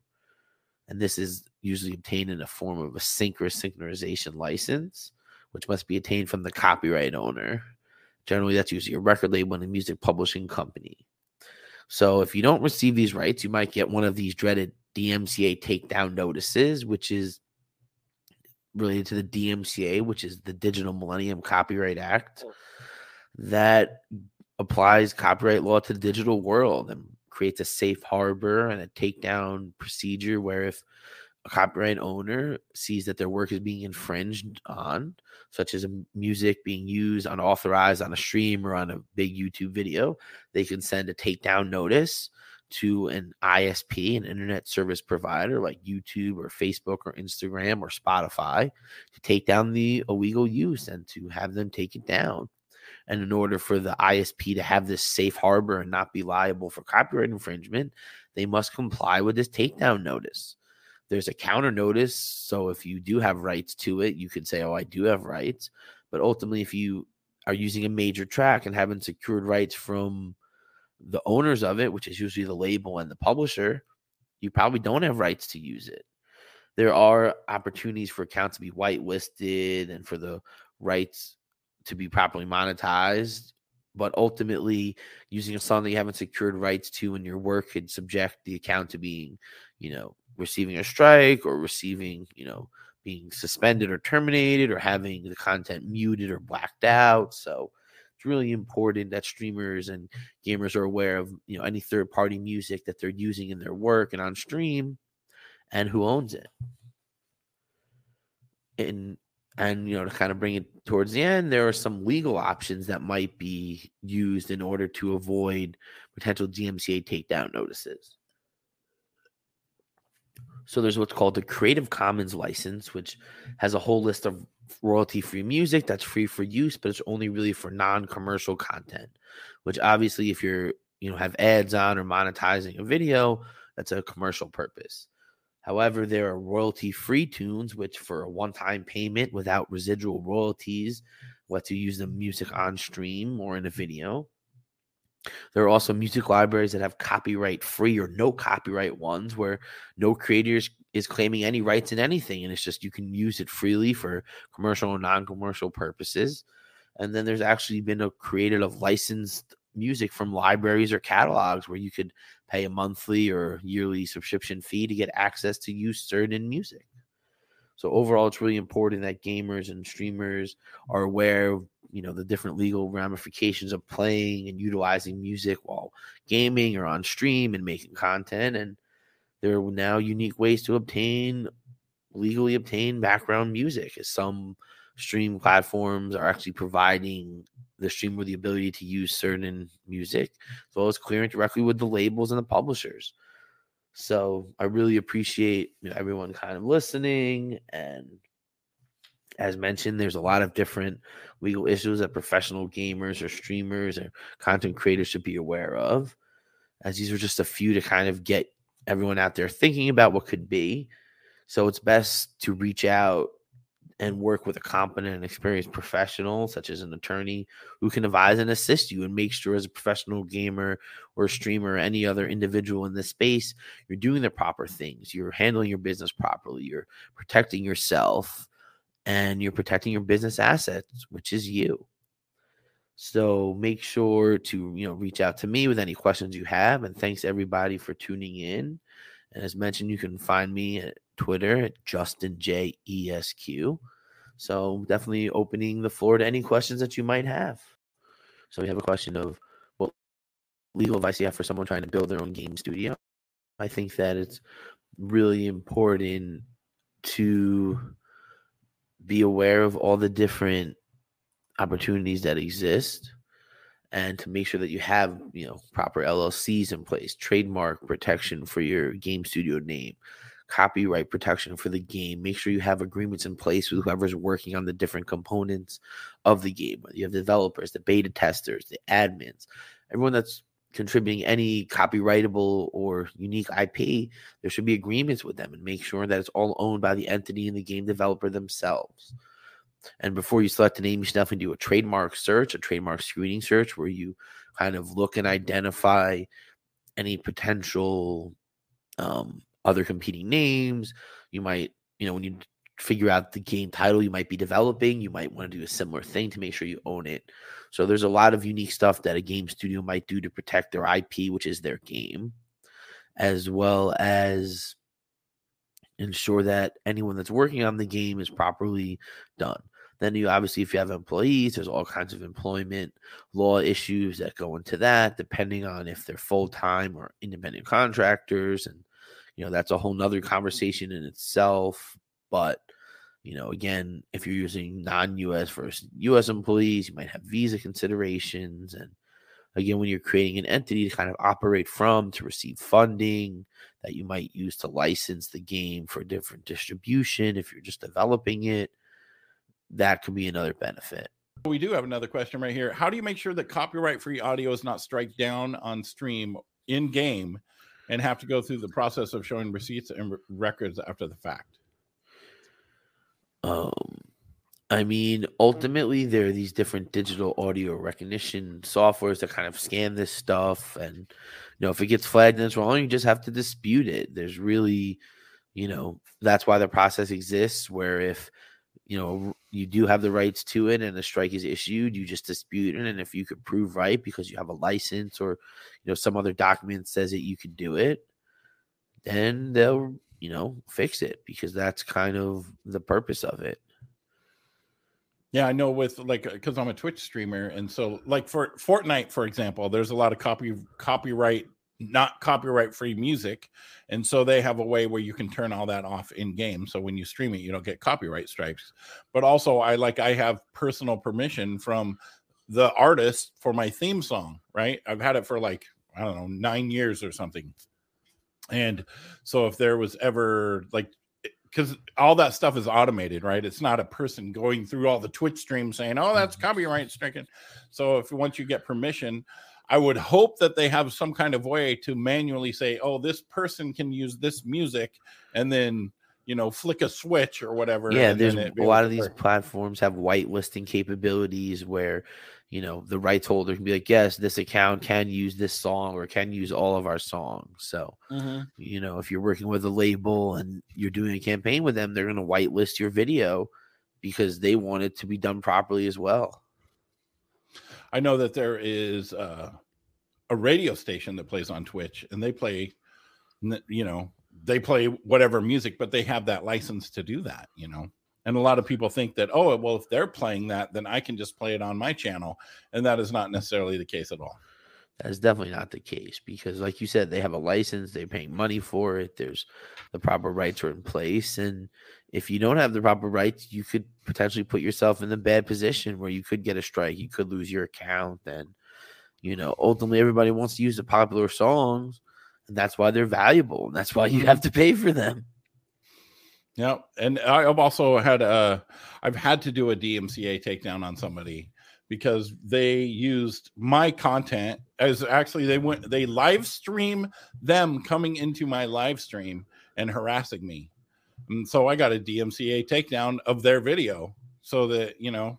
And this is usually obtained in a form of a sync or synchronization license, which must be obtained from the copyright owner. Generally, that's usually a record label and a music publishing company. So, if you don't receive these rights, you might get one of these dreaded DMCA takedown notices, which is related to the DMCA, which is the Digital Millennium Copyright Act, oh. that applies copyright law to the digital world and creates a safe harbor and a takedown procedure where if a copyright owner sees that their work is being infringed on, such as music being used unauthorized on a stream or on a big YouTube video, they can send a takedown notice to an ISP, an internet service provider like YouTube or Facebook or Instagram or Spotify to take down the illegal use and to have them take it down. And in order for the ISP to have this safe harbor and not be liable for copyright infringement, they must comply with this takedown notice. There's a counter notice. So if you do have rights to it, you can say, Oh, I do have rights. But ultimately, if you are using a major track and haven't secured rights from the owners of it, which is usually the label and the publisher, you probably don't have rights to use it. There are opportunities for accounts to be whitelisted and for the rights to be properly monetized. But ultimately, using a song that you haven't secured rights to in your work could subject the account to being, you know, receiving a strike or receiving, you know, being suspended or terminated or having the content muted or blacked out. So it's really important that streamers and gamers are aware of, you know, any third party music that they're using in their work and on stream and who owns it. And and you know to kind of bring it towards the end there are some legal options that might be used in order to avoid potential dmca takedown notices so there's what's called the creative commons license which has a whole list of royalty free music that's free for use but it's only really for non-commercial content which obviously if you're you know have ads on or monetizing a video that's a commercial purpose However, there are royalty free tunes, which for a one time payment without residual royalties, let you use the music on stream or in a video. There are also music libraries that have copyright free or no copyright ones where no creators is claiming any rights in anything. And it's just you can use it freely for commercial or non commercial purposes. And then there's actually been a created of licensed music from libraries or catalogs where you could pay a monthly or yearly subscription fee to get access to use certain music. So overall, it's really important that gamers and streamers are aware of you know the different legal ramifications of playing and utilizing music while gaming or on stream and making content. And there are now unique ways to obtain legally obtain background music as some stream platforms are actually providing the streamer the ability to use certain music as well as clearing directly with the labels and the publishers so i really appreciate you know, everyone kind of listening and as mentioned there's a lot of different legal issues that professional gamers or streamers or content creators should be aware of as these are just a few to kind of get everyone out there thinking about what could be so it's best to reach out and work with a competent and experienced professional, such as an attorney, who can advise and assist you and make sure, as a professional gamer or streamer or any other individual in this space, you're doing the proper things. You're handling your business properly. You're protecting yourself and you're protecting your business assets, which is you. So make sure to you know reach out to me with any questions you have. And thanks everybody for tuning in. And as mentioned, you can find me at Twitter at Justin J E S Q. So definitely opening the floor to any questions that you might have. So we have a question of what legal advice you have for someone trying to build their own game studio. I think that it's really important to be aware of all the different opportunities that exist and to make sure that you have you know proper llcs in place trademark protection for your game studio name copyright protection for the game. Make sure you have agreements in place with whoever's working on the different components of the game. You have developers, the beta testers, the admins, everyone that's contributing any copyrightable or unique IP, there should be agreements with them and make sure that it's all owned by the entity and the game developer themselves. And before you select a name, you should definitely do a trademark search, a trademark screening search, where you kind of look and identify any potential um, other competing names. You might, you know, when you figure out the game title you might be developing, you might want to do a similar thing to make sure you own it. So there's a lot of unique stuff that a game studio might do to protect their IP, which is their game, as well as ensure that anyone that's working on the game is properly done. Then you obviously, if you have employees, there's all kinds of employment law issues that go into that, depending on if they're full time or independent contractors and you know that's a whole nother conversation in itself but you know again if you're using non-us versus us employees you might have visa considerations and again when you're creating an entity to kind of operate from to receive funding that you might use to license the game for a different distribution if you're just developing it that could be another benefit we do have another question right here how do you make sure that copyright free audio is not strike down on stream in game and have to go through the process of showing receipts and records after the fact? Um, I mean, ultimately, there are these different digital audio recognition softwares that kind of scan this stuff, and you know, if it gets flagged and it's wrong, you just have to dispute it. There's really, you know, that's why the process exists. Where if you know you do have the rights to it and a strike is issued you just dispute it and if you could prove right because you have a license or you know some other document says that you can do it then they'll you know fix it because that's kind of the purpose of it. Yeah i know with like uh, because i'm a twitch streamer and so like for fortnite for example there's a lot of copy copyright not copyright free music and so they have a way where you can turn all that off in game so when you stream it you don't get copyright strikes. but also i like i have personal permission from the artist for my theme song right? I've had it for like i don't know 9 years or something and so if there was ever like because all that stuff is automated, right? It's not a person going through all the Twitch streams saying, "Oh, that's mm-hmm. copyright stricken." So if once you get permission, I would hope that they have some kind of way to manually say, "Oh, this person can use this music," and then you know flick a switch or whatever. Yeah, there's a lot of these platforms have whitelisting capabilities where you know the rights holder can be like, "Yes, this account can use this song or can use all of our songs." So mm-hmm. you know if you're working with a label and you're doing a campaign with them, they're going to whitelist your video because they want it to be done properly as well. I know that there is uh, a radio station that plays on Twitch, and they play, you know, they play whatever music, but they have that license to do that, you know. And a lot of people think that, oh, well, if they're playing that, then I can just play it on my channel, and that is not necessarily the case at all. That's definitely not the case because, like you said, they have a license, they're paying money for it, there's the proper rights are in place. And if you don't have the proper rights, you could potentially put yourself in the bad position where you could get a strike, you could lose your account. And, you know, ultimately, everybody wants to use the popular songs, that's why they're valuable, and that's why you have to pay for them. Yeah, and I've also had a, I've had to do a DMCA takedown on somebody because they used my content as actually they went they live stream them coming into my live stream and harassing me. And so i got a dmca takedown of their video so that you know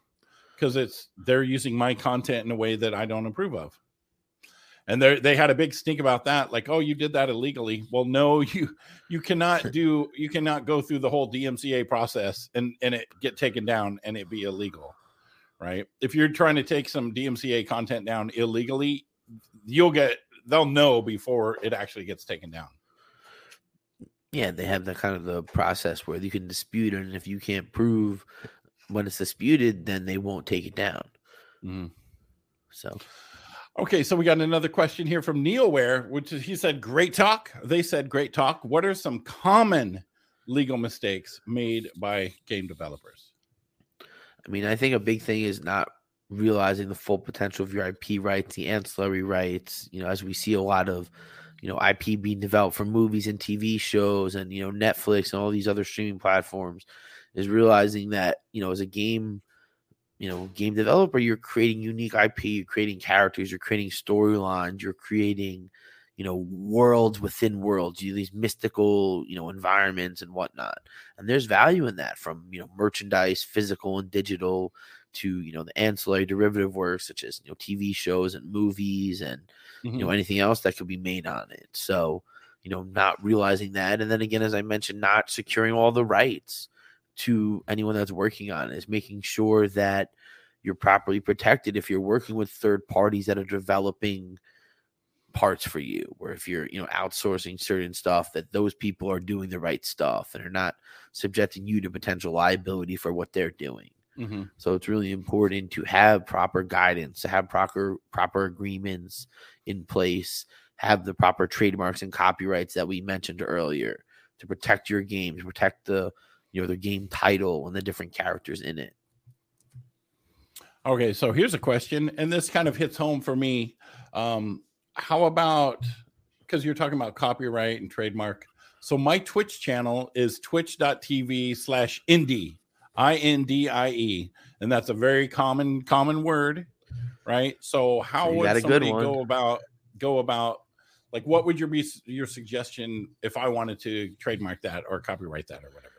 because it's they're using my content in a way that i don't approve of and they they had a big stink about that like oh you did that illegally well no you you cannot do you cannot go through the whole dmca process and and it get taken down and it be illegal right? If you're trying to take some DMCA content down illegally, you'll get they'll know before it actually gets taken down. Yeah, they have the kind of the process where you can dispute it, and if you can't prove when it's disputed, then they won't take it down. Mm. So, okay, so we got another question here from Neilware, which is he said, "Great talk." They said, "Great talk." What are some common legal mistakes made by game developers? I mean, I think a big thing is not realizing the full potential of your IP rights, the ancillary rights. You know, as we see a lot of, you know, IP being developed for movies and TV shows, and you know, Netflix and all these other streaming platforms, is realizing that you know, as a game, you know, game developer, you're creating unique IP, you're creating characters, you're creating storylines, you're creating you know worlds within worlds you these mystical you know environments and whatnot and there's value in that from you know merchandise physical and digital to you know the ancillary derivative works such as you know tv shows and movies and mm-hmm. you know mm-hmm. anything else that could be made on it so you know not realizing that and then again as i mentioned not securing all the rights to anyone that's working on it is making sure that you're properly protected if you're working with third parties that are developing parts for you or if you're you know outsourcing certain stuff that those people are doing the right stuff and are not subjecting you to potential liability for what they're doing mm-hmm. so it's really important to have proper guidance to have proper proper agreements in place have the proper trademarks and copyrights that we mentioned earlier to protect your game to protect the you know the game title and the different characters in it okay so here's a question and this kind of hits home for me um how about because you're talking about copyright and trademark. So my Twitch channel is twitch.tv slash indie, I-N-D-I-E. And that's a very common, common word, right? So how would somebody go about go about like what would your be your suggestion if I wanted to trademark that or copyright that or whatever?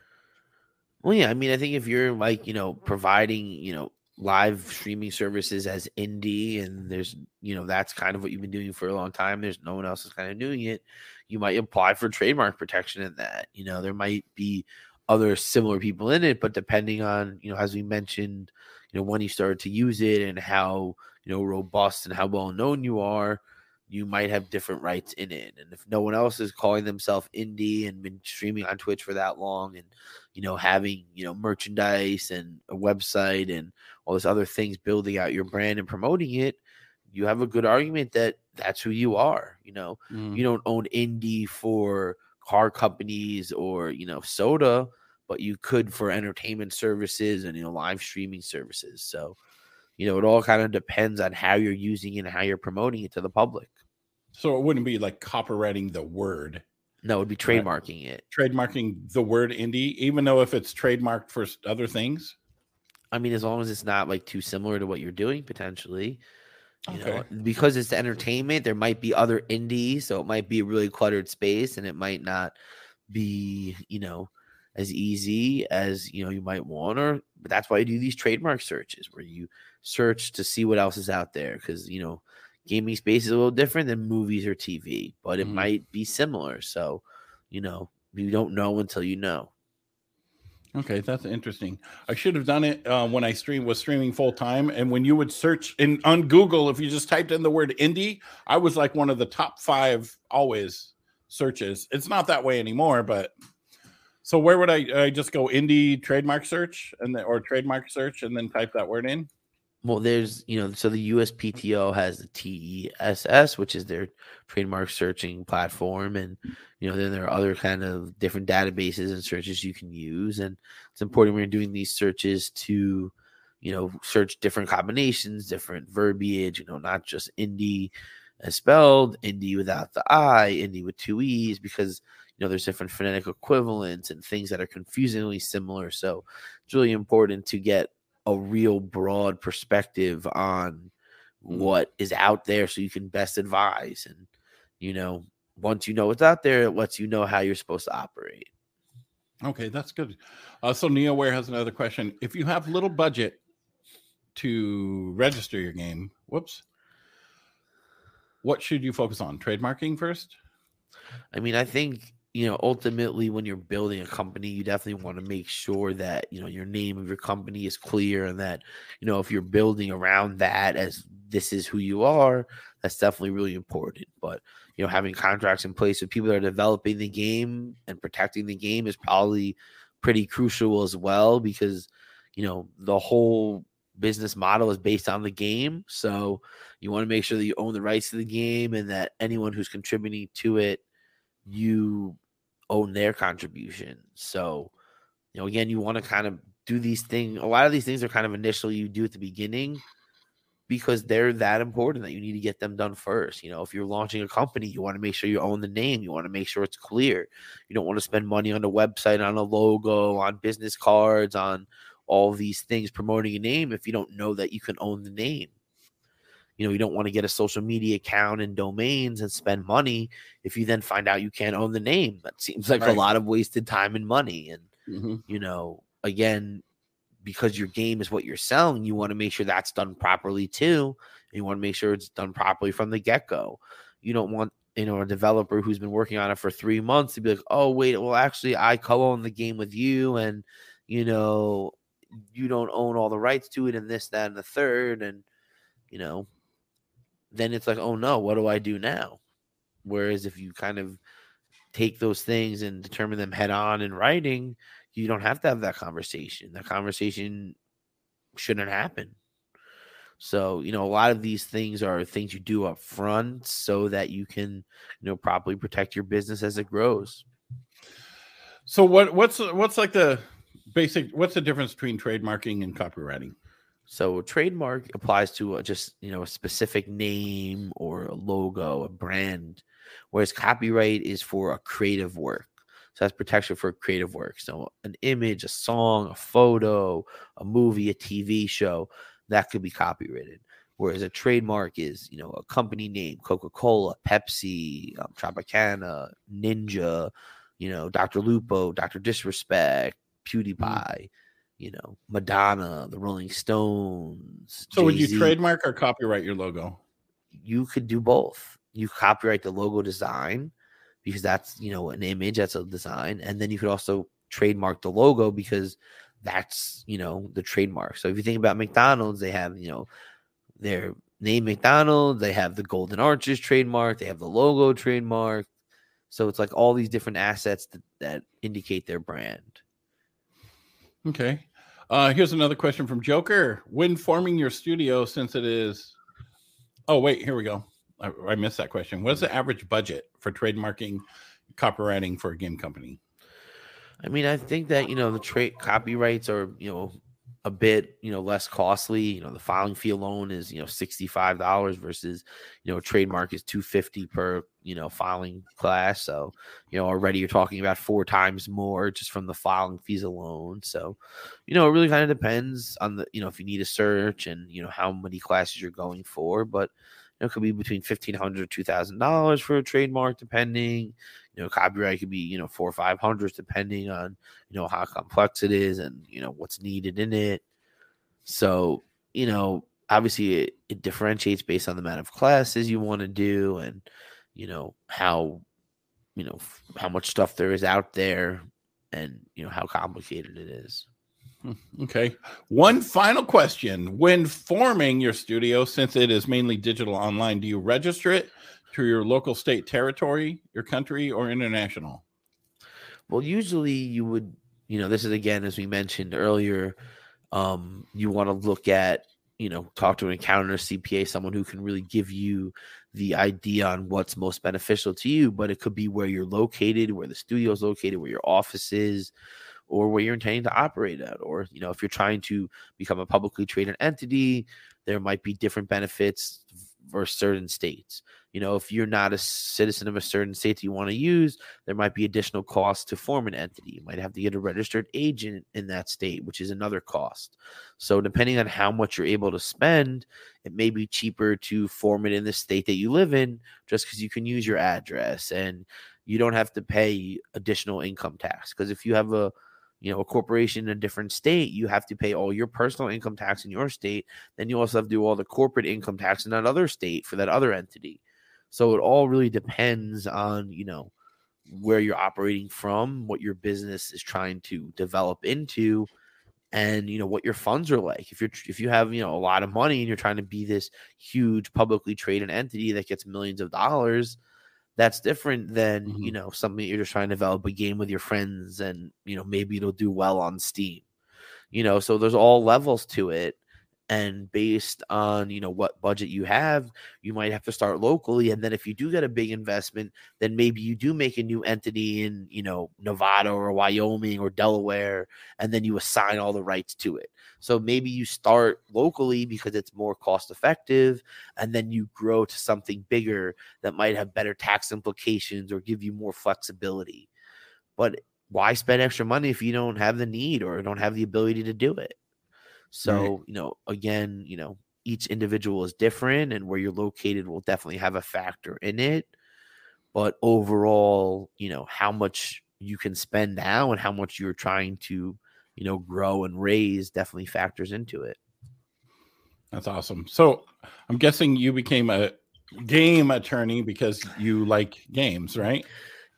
Well, yeah, I mean, I think if you're like, you know, providing, you know, live streaming services as indie and there's you know that's kind of what you've been doing for a long time there's no one else is kind of doing it you might apply for trademark protection in that. You know there might be other similar people in it but depending on you know as we mentioned you know when you started to use it and how you know robust and how well known you are you might have different rights in it. And if no one else is calling themselves indie and been streaming on Twitch for that long and, you know, having, you know, merchandise and a website and all this other things building out your brand and promoting it, you have a good argument that that's who you are. You know, mm. you don't own indie for car companies or, you know, soda, but you could for entertainment services and, you know, live streaming services. So, you know, it all kind of depends on how you're using it and how you're promoting it to the public. So it wouldn't be like copywriting the word. No, it would be trademarking it. Trademarking the word indie, even though if it's trademarked for other things. I mean, as long as it's not like too similar to what you're doing, potentially. You okay. know, because it's entertainment, there might be other indies, so it might be a really cluttered space, and it might not be, you know, as easy as you know you might want. Or but that's why you do these trademark searches, where you search to see what else is out there, because you know gaming space is a little different than movies or TV, but it mm-hmm. might be similar. So, you know, you don't know until you know. Okay, that's interesting. I should have done it uh, when I stream was streaming full time, and when you would search in on Google, if you just typed in the word indie, I was like one of the top five always searches. It's not that way anymore, but so where would I, I just go indie trademark search and then or trademark search and then type that word in? Well, there's, you know, so the USPTO has the TESS, which is their trademark searching platform. And, you know, then there are other kind of different databases and searches you can use. And it's important when you're doing these searches to, you know, search different combinations, different verbiage, you know, not just indie as spelled, indie without the I, indie with two E's, because, you know, there's different phonetic equivalents and things that are confusingly similar. So it's really important to get a real broad perspective on Mm-hmm. what is out there so you can best advise and you know once you know what's out there it lets you know how you're supposed to operate Okay, that's good. Uh, so NeoWare has another question. If you have little budget to register your game, whoops, what should you focus on? Trademarking first? i mean i think you know ultimately when you're building a company you definitely want to make sure that you know your name of your company is clear and that you know if you're building around that as this is who you are that's definitely really important. But you know having contracts in place with people that are developing the game and protecting the game is probably pretty crucial as well because you know the whole business model is based on the game. So you want to make sure that you own the rights to the game and that anyone who's contributing to it you own their contribution so you know again you want to kind of do these things a lot of these things are kind of initial you do at the beginning because they're that important that you need to get them done first. You know, if you're launching a company, you want to make sure you own the name. You want to make sure it's clear. You don't want to spend money on a website, on a logo, on business cards, on all these things promoting a name if you don't know that you can own the name. You know, you don't want to get a social media account and domains and spend money if you then find out you can't own the name. That seems like Right. a lot of wasted time and money. And Mm-hmm. you know, again, because your game is what you're selling, you want to make sure that's done properly too. And you want to make sure it's done properly from the get go. You don't want, you know, a developer who's been working on it for three months to be like, oh, wait, well, actually, I co own the game with you. And, you know, you don't own all the rights to it and this, that, and the third. And, you know, then it's like, oh no, what do I do now? Whereas if you kind of take those things and determine them head on in writing, you don't have to have that conversation. That conversation shouldn't happen. So, you know, a lot of these things are things you do up front so that you can, you know, properly protect your business as it grows. So what what's what's like the basic what's the difference between trademarking and copywriting? So, trademark applies to just, you know, a specific name or a logo, a brand, whereas copyright is for a creative work. So, that's protection for creative work. So, an image, a song, a photo, a movie, a TV show that could be copyrighted. Whereas a trademark is, you know, a company name, Coca Cola, Pepsi, um, Tropicana, Ninja, you know, Dr. Lupo, Dr. Disrespect, PewDiePie, you know, Madonna, the Rolling Stones. So would you trademark or copyright your logo? You could do both. You copyright the logo design because that's, you know, an image, that's a design. And then you could also trademark the logo because that's, you know, the trademark. So if you think about McDonald's, they have, you know, their name McDonald's, they have the Golden Arches trademark, they have the logo trademark. So it's like all these different assets that, that indicate their brand. Okay. Uh, here's another question from Joker. When forming your studio, since it is, oh wait, here we go. I, I missed that question. What's the average budget for trademarking, copywriting for a game company? I mean, I think that you know the trade copyrights are you know a bit you know less costly. You know, the filing fee alone is you know sixty five dollars versus you know trademark is two fifty per you know filing class. So you know already you're talking about four times more just from the filing fees alone. So you know it really kind of depends on the you know if you need a search and you know how many classes you're going for, but know, it could be between fifteen hundred two thousand dollars for a trademark, depending. You know, copyright could be you know four or five hundred, depending on you know how complex it is and you know what's needed in it. So you know, obviously, it, it differentiates based on the amount of classes you want to do and you know how you know how much stuff there is out there and you know how complicated it is. Okay. One final question. When forming your studio, since it is mainly digital online, do you register it to your local state territory, your country, or international? Well, usually you would, you know, this is again as we mentioned earlier, um, you want to look at you know, talk to an accountant or CPA, someone who can really give you the idea on what's most beneficial to you. But it could be where you're located, where the studio is located, where your office is, or where you're intending to operate at. Or, you know, if you're trying to become a publicly traded entity, there might be different benefits for certain states. You know, if you're not a citizen of a certain state that you want to use, there might be additional costs to form an entity. You might have to get a registered agent in that state, which is another cost. So, depending on how much you're able to spend, it may be cheaper to form it in the state that you live in just because you can use your address and you don't have to pay additional income tax. Because if you have a you know a corporation in a different state you have to pay all your personal income tax in your state then you also have to do all the corporate income tax in that other state for that other entity. So it all really depends on you know where you're operating from what your business is trying to develop into and you know what your funds are like. If you're if you have you know a lot of money and you're trying to be this huge publicly traded entity that gets millions of dollars that's different than mm-hmm. you know something you're just trying to develop a game with your friends and you know maybe it'll do well on steam you know so there's all levels to it and based on you know what budget you have you might have to start locally and then if you do get a big investment then maybe you do make a new entity in you know nevada or wyoming or delaware and then you assign all the rights to it so maybe you start locally because it's more cost effective and then you grow to something bigger that might have better tax implications or give you more flexibility but why spend extra money if you don't have the need or don't have the ability to do it so, right. you know, again, you know, each individual is different and where you're located will definitely have a factor in it. But overall, you know, how much you can spend now and how much you're trying to, you know, grow and raise definitely factors into it. That's awesome. So I'm guessing you became a game attorney because you like games, right?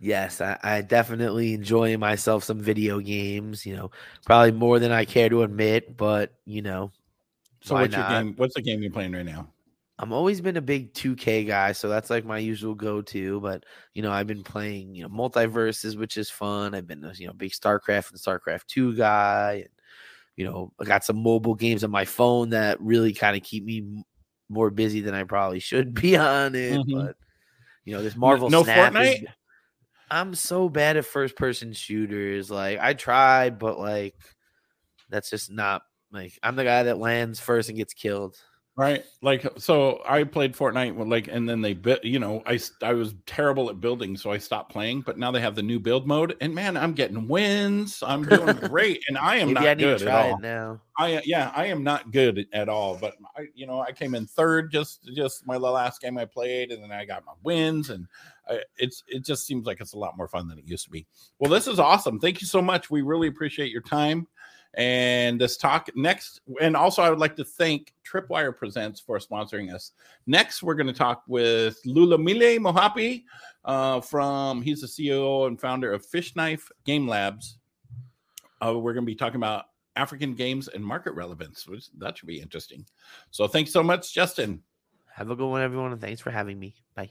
Yes, I, I, definitely enjoy myself some video games. You know, probably more than I care to admit, but you know. So what's not? your game? What's the game you're playing right now? I'm always been a big 2K guy, so that's like my usual go-to. But you know, I've been playing you know MultiVersus, which is fun. I've been a you know big StarCraft and StarCraft two guy, and you know I got some mobile games on my phone that really kind of keep me more busy than I probably should be on it. Mm-hmm. But you know, this Marvel no, no Snap Fortnite. Is, I'm so bad at first person shooters. Like I tried, but like that's just not like I'm the guy that lands first and gets killed. Right. Like so I played Fortnite with like and then they bit you know, I I was terrible at building so I stopped playing, but now they have the new build mode and man, I'm getting wins. I'm doing great and I am not I good at all. now. I yeah, I am not good at all, but I you know, I came in third just just my last game I played and then I got my wins and I, it's it just seems like it's a lot more fun than it used to be. Well, this is awesome. Thank you so much. We really appreciate your time and this talk next and also i would like to thank tripwire presents for sponsoring us. Next we're going to talk with lulamile mohapi uh, from he's the ceo and founder of fish knife game labs. Uh, we're going to be talking about african games and market relevance which that should be interesting. So thanks so much justin. Have a good one everyone and thanks for having me. Bye